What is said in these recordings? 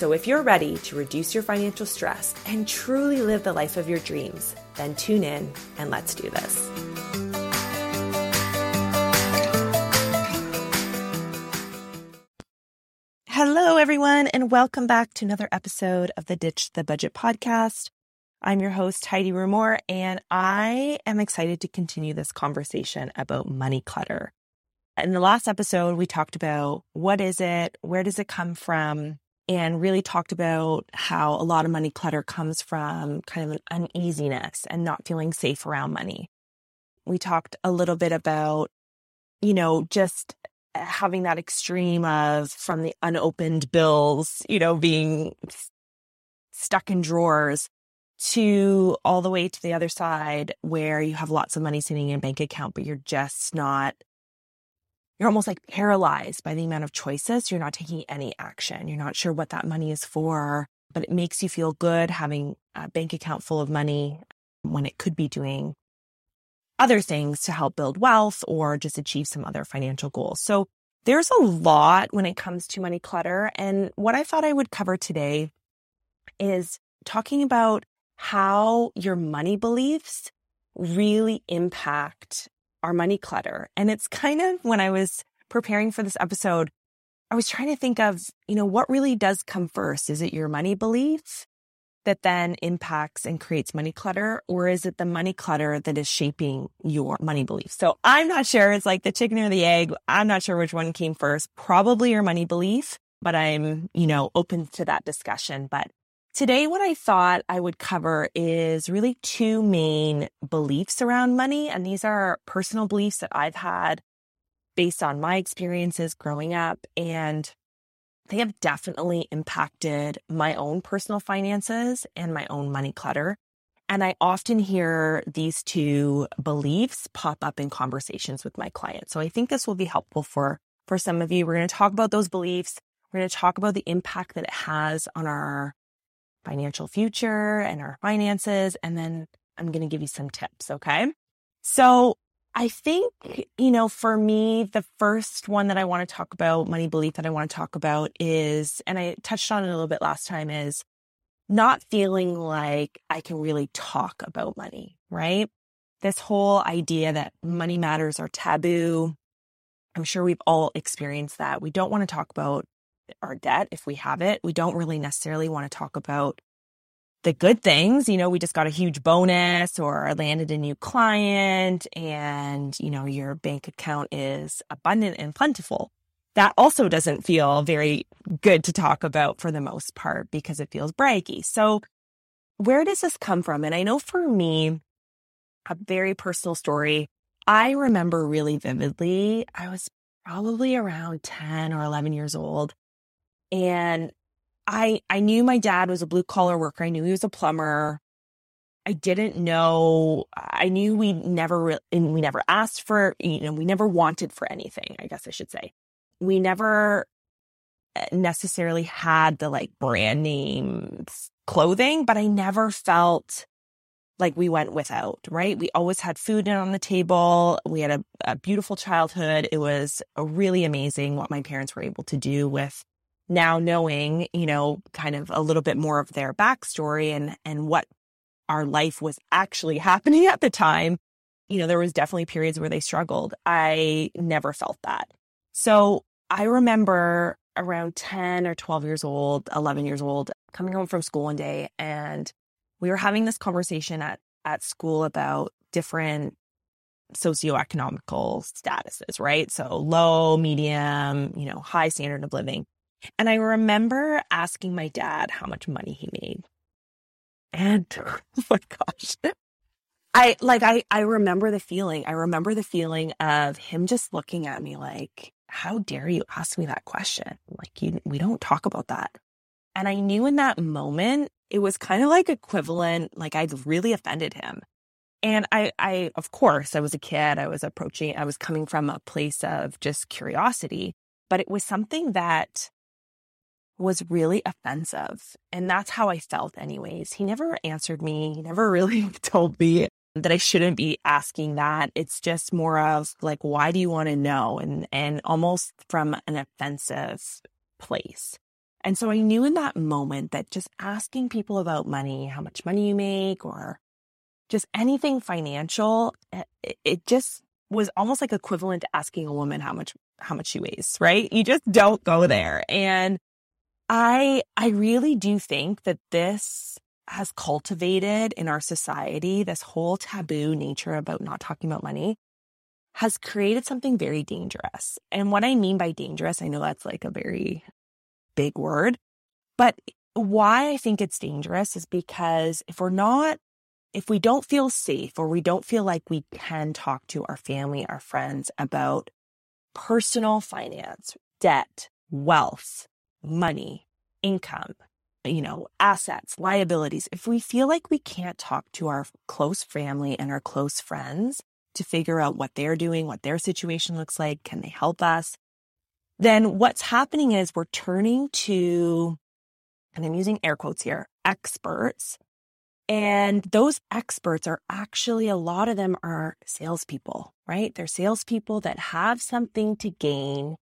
So, if you're ready to reduce your financial stress and truly live the life of your dreams, then tune in and let's do this. Hello, everyone, and welcome back to another episode of the Ditch the Budget podcast. I'm your host, Heidi Rumohr, and I am excited to continue this conversation about money clutter. In the last episode, we talked about what is it, where does it come from, and really talked about how a lot of money clutter comes from kind of an uneasiness and not feeling safe around money. We talked a little bit about, you know, just having that extreme of from the unopened bills, you know, being stuck in drawers to all the way to the other side where you have lots of money sitting in a bank account, but you're just not you're almost like paralyzed by the amount of choices. You're not taking any action. You're not sure what that money is for, but it makes you feel good having a bank account full of money when it could be doing other things to help build wealth or just achieve some other financial goals. So there's a lot when it comes to money clutter. And what I thought I would cover today is talking about how your money beliefs really impact our money clutter. And it's kind of when I was preparing for this episode, I was trying to think of, you know, what really does come first? Is it your money belief that then impacts and creates money clutter? Or is it the money clutter that is shaping your money beliefs? So I'm not sure. It's like the chicken or the egg. I'm not sure which one came first. Probably your money belief, but I'm, you know, open to that discussion. But Today, what I thought I would cover is really two main beliefs around money. And these are personal beliefs that I've had based on my experiences growing up. And they have definitely impacted my own personal finances and my own money clutter. And I often hear these two beliefs pop up in conversations with my clients. So I think this will be helpful for, for some of you. We're going to talk about those beliefs. We're going to talk about the impact that it has on our financial future and our finances. And then I'm going to give you some tips. Okay. So I think, you know, for me, the first one that I want to talk about, money belief that I want to talk about is, and I touched on it a little bit last time, is not feeling like I can really talk about money, right? This whole idea that money matters are taboo. I'm sure we've all experienced that. We don't want to talk about our debt if we have it. We don't really necessarily want to talk about the good things. You know, we just got a huge bonus or landed a new client and, you know, your bank account is abundant and plentiful. That also doesn't feel very good to talk about for the most part because it feels braggy. So, where does this come from? And I know for me, a very personal story. I remember really vividly, I was probably around 10 or 11 years old. And I I knew my dad was a blue collar worker. I knew he was a plumber. I didn't know. I knew we never re- and we never asked for. You know, we never wanted for anything. I guess I should say. We never eh, necessarily had the like brand name clothing, but I never felt like we went without, right? We always had food on the table. We had a, a beautiful childhood. It was really amazing what my parents were able to do with now knowing, you know, kind of a little bit more of their backstory and and what our life was actually happening at the time, you know, there was definitely periods where they struggled. I never felt that. So I remember around 10 or 12 years old, 11 years old, coming home from school one day and we were having this conversation at, at school about different socioeconomical statuses, right? So low, medium, you know, high standard of living. And I remember asking my dad how much money he made. And oh my gosh. I like I I remember the feeling. I remember the feeling of him just looking at me like, "How dare you ask me that question? Like you we don't talk about that." And I knew in that moment it was kind of like equivalent, like I'd really offended him. And I, I, of course, I was a kid. I was approaching, I was coming from a place of just curiosity, but it was something that was really offensive. And that's how I felt, anyways. He never answered me. He never really told me that I shouldn't be asking that. It's just more of like, why do you want to know? And, and almost from an offensive place. And so I knew in that moment that just asking people about money, how much money you make, or just anything financial, eh, it, it just was almost like equivalent to asking a woman how much how much she weighs, right? You just don't go there. And I I really do think that this has cultivated in our society this whole taboo nature about not talking about money has created something very dangerous. And what I mean by dangerous, I know that's like a very big word, but why I think it's dangerous is because if we're not if we don't feel safe or we don't feel like we can talk to our family, our friends about personal finance, debt, wealth, money, income, you know, assets, liabilities, if we feel like we can't talk to our close family and our close friends to figure out what they're doing, what their situation looks like, can they help us? Then what's happening is we're turning to, and I'm using air quotes here, experts and those experts are actually, a lot of them are salespeople, right? They're salespeople that have something to gain,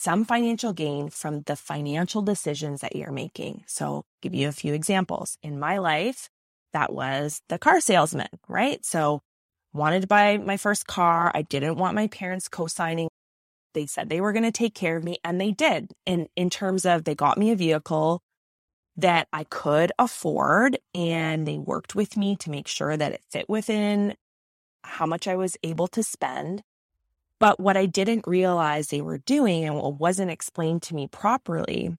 some financial gain from the financial decisions that you're making. So, give you a few examples. In my life, that was the car salesman, right? So, wanted to buy my first car. I didn't want my parents co signing. They said they were going to take care of me, and they did. And in terms of they got me a vehicle that I could afford. And they worked with me to make sure that it fit within how much I was able to spend. But what I didn't realize they were doing and what wasn't explained to me properly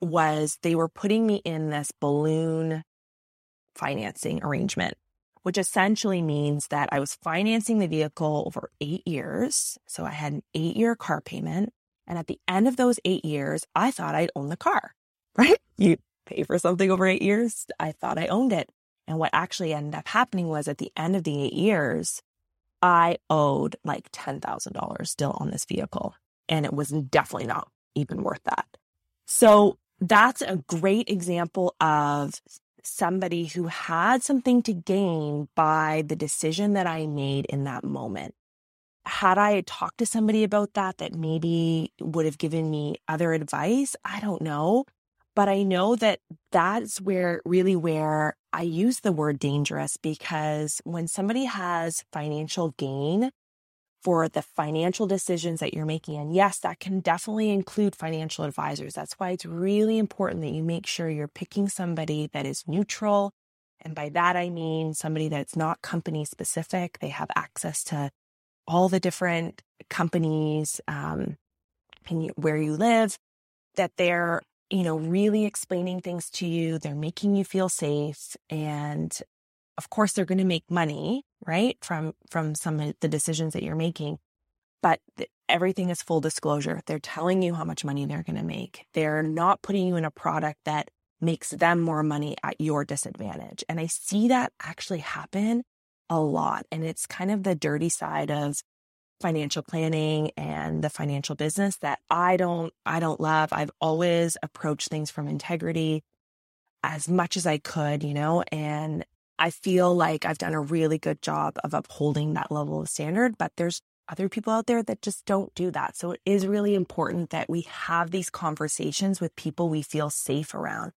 was they were putting me in this balloon financing arrangement, which essentially means that I was financing the vehicle over eight years. So I had an eight year car payment. And at the end of those eight years, I thought I'd own the car right? You pay for something over eight years. I thought I owned it. And what actually ended up happening was at the end of the eight years, I owed like $10,000 still on this vehicle. And it was definitely not even worth that. So that's a great example of somebody who had something to gain by the decision that I made in that moment. Had I talked to somebody about that, that maybe would have given me other advice, I don't know. But I know that that's where really where I use the word dangerous because when somebody has financial gain for the financial decisions that you're making, and yes, that can definitely include financial advisors. That's why it's really important that you make sure you're picking somebody that is neutral. And by that, I mean somebody that's not company specific. They have access to all the different companies um, where you live, that they're you know, really explaining things to you. They're making you feel safe. And of course, they're going to make money, right? From, from some of the decisions that you're making. But th- everything is full disclosure. They're telling you how much money they're going to make. They're not putting you in a product that makes them more money at your disadvantage. And I see that actually happen a lot. And it's kind of the dirty side of financial planning and the financial business that I don't I don't love. I've always approached things from integrity as much as I could, you know, and I feel like I've done a really good job of upholding that level of standard, but there's other people out there that just don't do that. So it is really important that we have these conversations with people we feel safe around,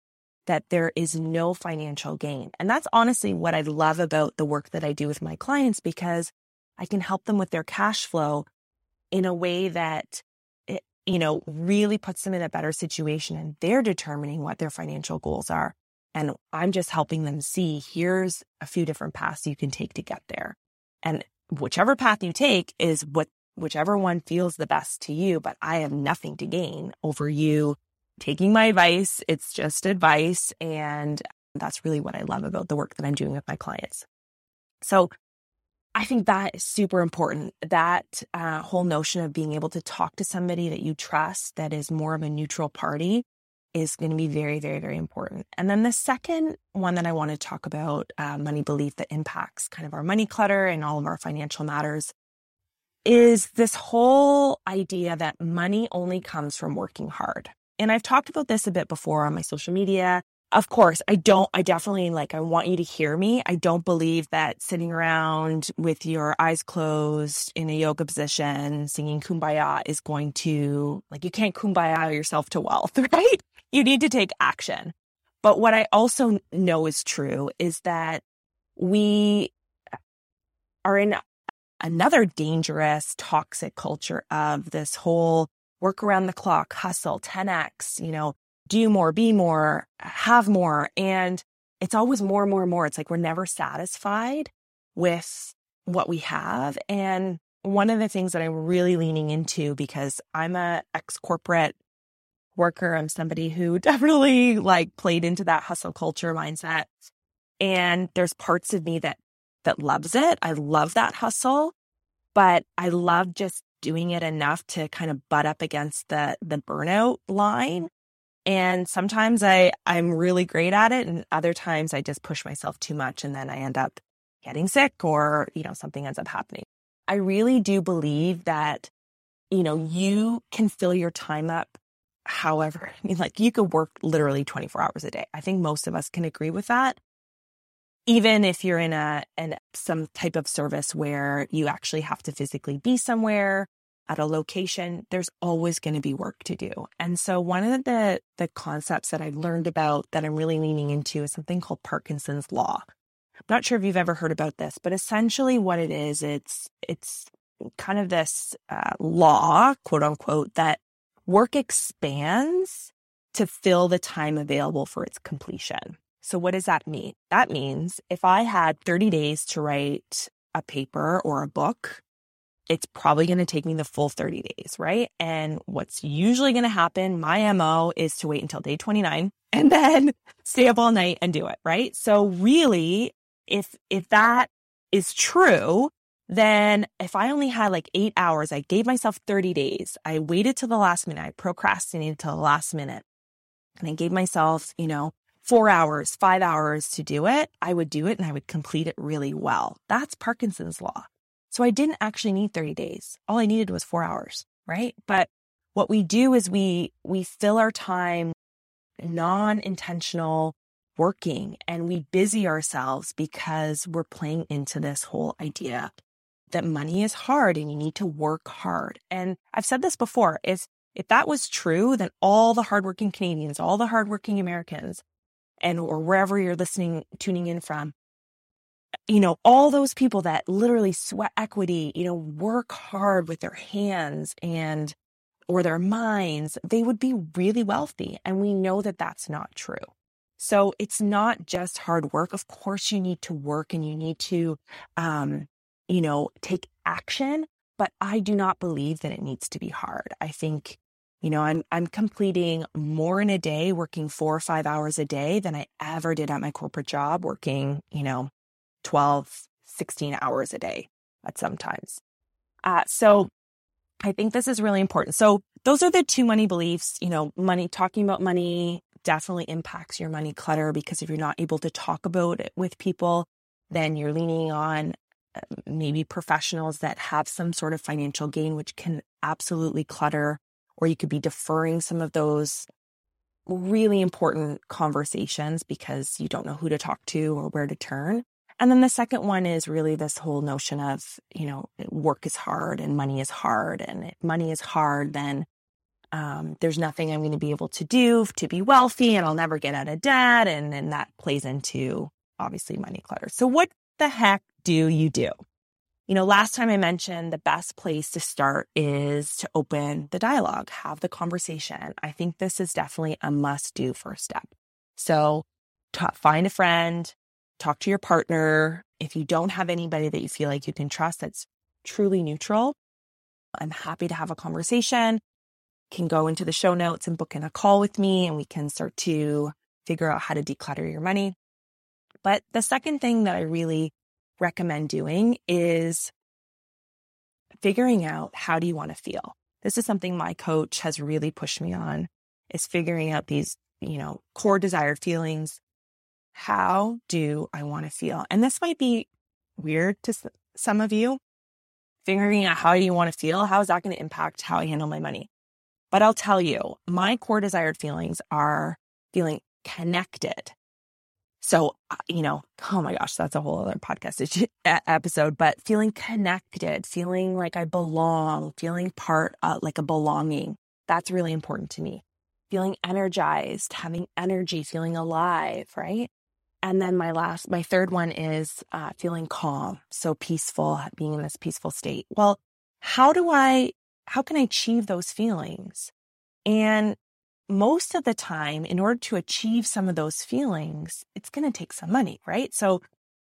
that there is no financial gain. And that's honestly what I love about the work that I do with my clients because I can help them with their cash flow in a way that it, you know, really puts them in a better situation and they're determining what their financial goals are. And I'm just helping them see here's a few different paths you can take to get there. And whichever path you take is what whichever one feels the best to you, but I have nothing to gain over you taking my advice. It's just advice. And that's really what I love about the work that I'm doing with my clients. So I think that is super important. That uh, whole notion of being able to talk to somebody that you trust that is more of a neutral party is going to be very, very, very important. And then the second one that I want to talk about, uh, money belief that impacts kind of our money clutter and all of our financial matters, is this whole idea that money only comes from working hard. And I've talked about this a bit before on my social media. Of course, I don't, I definitely like, I want you to hear me. I don't believe that sitting around with your eyes closed in a yoga position singing kumbaya is going to, like, you can't kumbaya yourself to wealth, right? You need to take action. But what I also know is true is that we are in another dangerous, toxic culture of this whole work around the clock, hustle, 10x, you know, do more, be more, have more. And it's always more more more. It's like we're never satisfied with what we have. And one of the things that I'm really leaning into because I'm a ex corporate worker, I'm somebody who definitely like played into that hustle culture mindset. And there's parts of me that that loves it. I love that hustle, but I love just doing it enough to kind of butt up against the the burnout line and sometimes I, I'm really great at it. And other times I just push myself too much and then I end up getting sick or, you know, something ends up happening. I really do believe that, you know, you can fill your time up however. I mean, like you could work literally 24 hours a day. I think most of us can agree with that. Even if you're in a, in some type of service where you actually have to physically be somewhere, at a location, there's always going to be work to do. And so one of the the concepts that I've learned about that I'm really leaning into is something called Parkinson's law. I'm not sure if you've ever heard about this, but essentially what it is, it's it's kind of this uh, law, quote unquote, that work expands to fill the time available for its completion. So what does that mean? That means if I had 30 days to write a paper or a book, it's probably going to take me the full 30 days, right? And what's usually going to happen, my MO is to wait until day 29 and then stay up all night and do it, right? So really, if if that is true, then if I only had like 8 hours, I gave myself 30 days. I waited till the last minute. I procrastinated till the last minute. And I gave myself, you know, 4 hours, 5 hours to do it. I would do it and I would complete it really well. That's Parkinson's law. So I didn't actually need 30 days. All I needed was four hours, right? But what we do is we, we fill our time non-intentional working and we busy ourselves because we're playing into this whole idea that money is hard and you need to work hard. And I've said this before, if if that was true, then all the hardworking Canadians, all the hardworking Americans, and or wherever you're listening, tuning in from, you know, all those people that literally sweat equity, you know, work hard with their hands and or their minds, they would be really wealthy. And we know that that's not true. So it's not just hard work. Of course, you need to work and you need to, um, you know, take action. But I do not believe that it needs to be hard. I think, you know, I'm I'm completing more in a day, working four or five hours a day than I ever did at my corporate job, working, you know, 12, 16 hours a day at sometimes. Uh, so I think this is really important. So those are the two money beliefs. You know, money, talking about money definitely impacts your money clutter because if you're not able to talk about it with people, then you're leaning on uh, maybe professionals that have some sort of financial gain, which can absolutely clutter, or you could be deferring some of those really important conversations because you don't know who to talk to or where to turn. And then the second one is really this whole notion of, you know, work is hard and money is hard. And if money is hard, then um, there's nothing I'm going to be able to do to be wealthy and I'll never get out of debt. And then that plays into obviously money clutter. So what the heck do you do? You know, last time I mentioned the best place to start is to open the dialogue, have the conversation. I think this is definitely a must do first step. So t- find a friend, talk to your partner. If you don't have anybody that you feel like you can trust that's truly neutral, I'm happy to have a conversation. Can go into the show notes and book in a call with me and we can start to figure out how to declutter your money. But the second thing that I really recommend doing is figuring out how do you want to feel. This is something my coach has really pushed me on is figuring out these you know, core desired feelings. How do I want to feel? And this might be weird to some of you. Figuring out how you want to feel? How is that going to impact how I handle my money? But I'll tell you, my core desired feelings are feeling connected. So, uh, you know, oh my gosh, that's a whole other podcast episode, but feeling connected, feeling like I belong, feeling part, uh, like a belonging. That's really important to me. Feeling energized, having energy, feeling alive, right? And then my last, my third one is uh, feeling calm, so peaceful, being in this peaceful state. Well, how do I, how can I achieve those feelings? And most of the time, in order to achieve some of those feelings, it's going to take some money, right? So,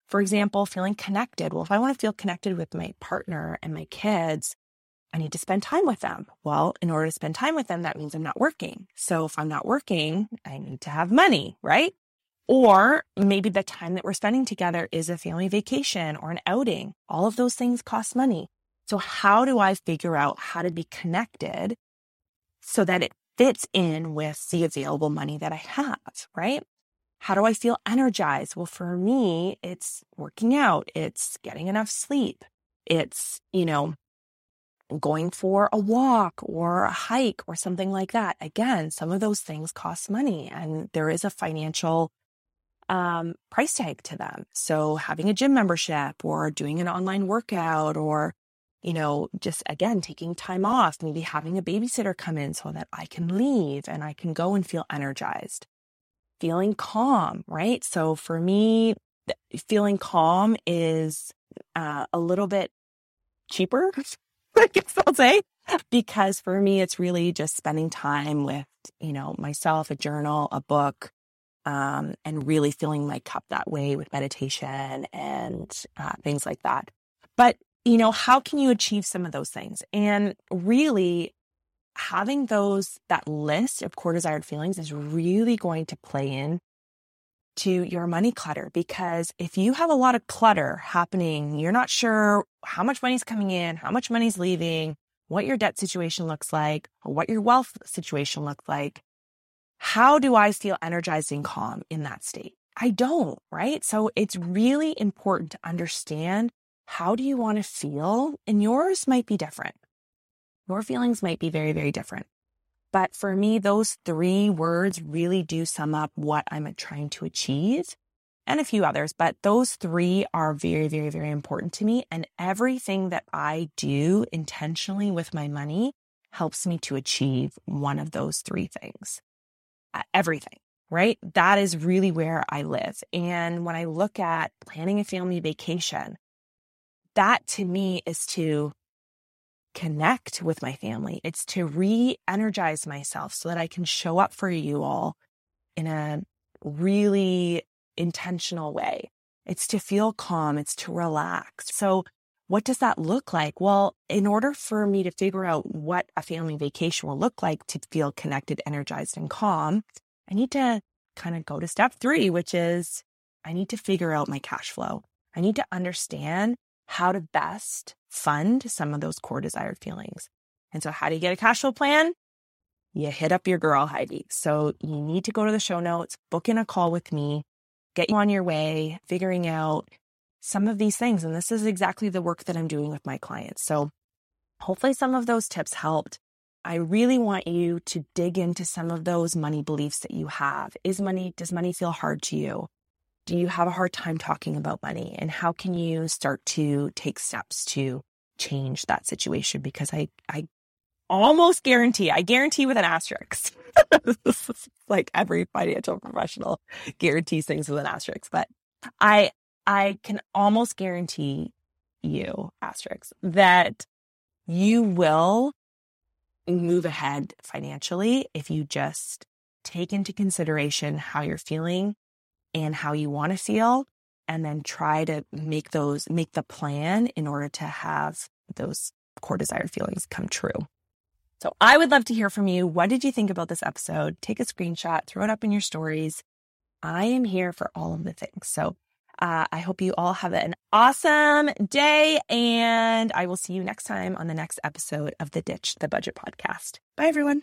for example, feeling connected. Well, if I want to feel connected with my partner and my kids, I need to spend time with them. Well, in order to spend time with them, that means I'm not working. So if I'm not working, I need to have money, right? Or maybe the time that we're spending together is a family vacation or an outing. All of those things cost money. So how do I figure out how to be connected so that it fits in with the available money that I have, right? How do I feel energized? Well, for me, it's working out. It's getting enough sleep. It's, you know, going for a walk or a hike or something like that. Again, some of those things cost money and there is a financial um, price tag to them. So having a gym membership or doing an online workout or you know, just again, taking time off, maybe having a babysitter come in so that I can leave and I can go and feel energized, feeling calm, right? So for me, feeling calm is uh, a little bit cheaper, I guess I'll say, because for me, it's really just spending time with, you know, myself, a journal, a book, um, and really filling my cup that way with meditation and uh, things like that. But you know, how can you achieve some of those things? And really having those, that list of core desired feelings is really going to play in to your money clutter because if you have a lot of clutter happening, you're not sure how much money's coming in, how much money's leaving, what your debt situation looks like, what your wealth situation looks like. How do I feel energized and calm in that state? I don't, right? So it's really important to understand how do you want to feel? And yours might be different. Your feelings might be very, very different. But for me, those three words really do sum up what I'm trying to achieve and a few others, but those three are very, very, very important to me. And everything that I do intentionally with my money helps me to achieve one of those three things. Uh, everything, right? That is really where I live. And when I look at planning a family vacation, that to me is to connect with my family. It's to re energize myself so that I can show up for you all in a really intentional way. It's to feel calm. It's to relax. So what does that look like? Well, in order for me to figure out what a family vacation will look like to feel connected, energized, and calm, I need to kind of go to step three, which is I need to figure out my cash flow. I need to understand how to best fund some of those core desired feelings. And so, how do you get a cash flow plan? You hit up your girl, Heidi. So, you need to go to the show notes, book in a call with me, get you on your way, figuring out some of these things. And this is exactly the work that I'm doing with my clients. So, hopefully, some of those tips helped. I really want you to dig into some of those money beliefs that you have. Is money, does money feel hard to you? do you have a hard time talking about money? And how can you start to take steps to change that situation? Because I, I almost guarantee, I guarantee with an asterisk, like every financial professional guarantees things with an asterisk, but I, I can almost guarantee you, asterisk, that you will move ahead financially if you just take into consideration how you're feeling and how you want to feel and then try to make those make the plan in order to have those core desired feelings come true. So I would love to hear from you. What did you think about this episode? Take a screenshot, throw it up in your stories. I am here for all of the things. So uh, I hope you all have an awesome day, and I will see you next time on the next episode of the Ditch the Budget podcast. Bye, everyone.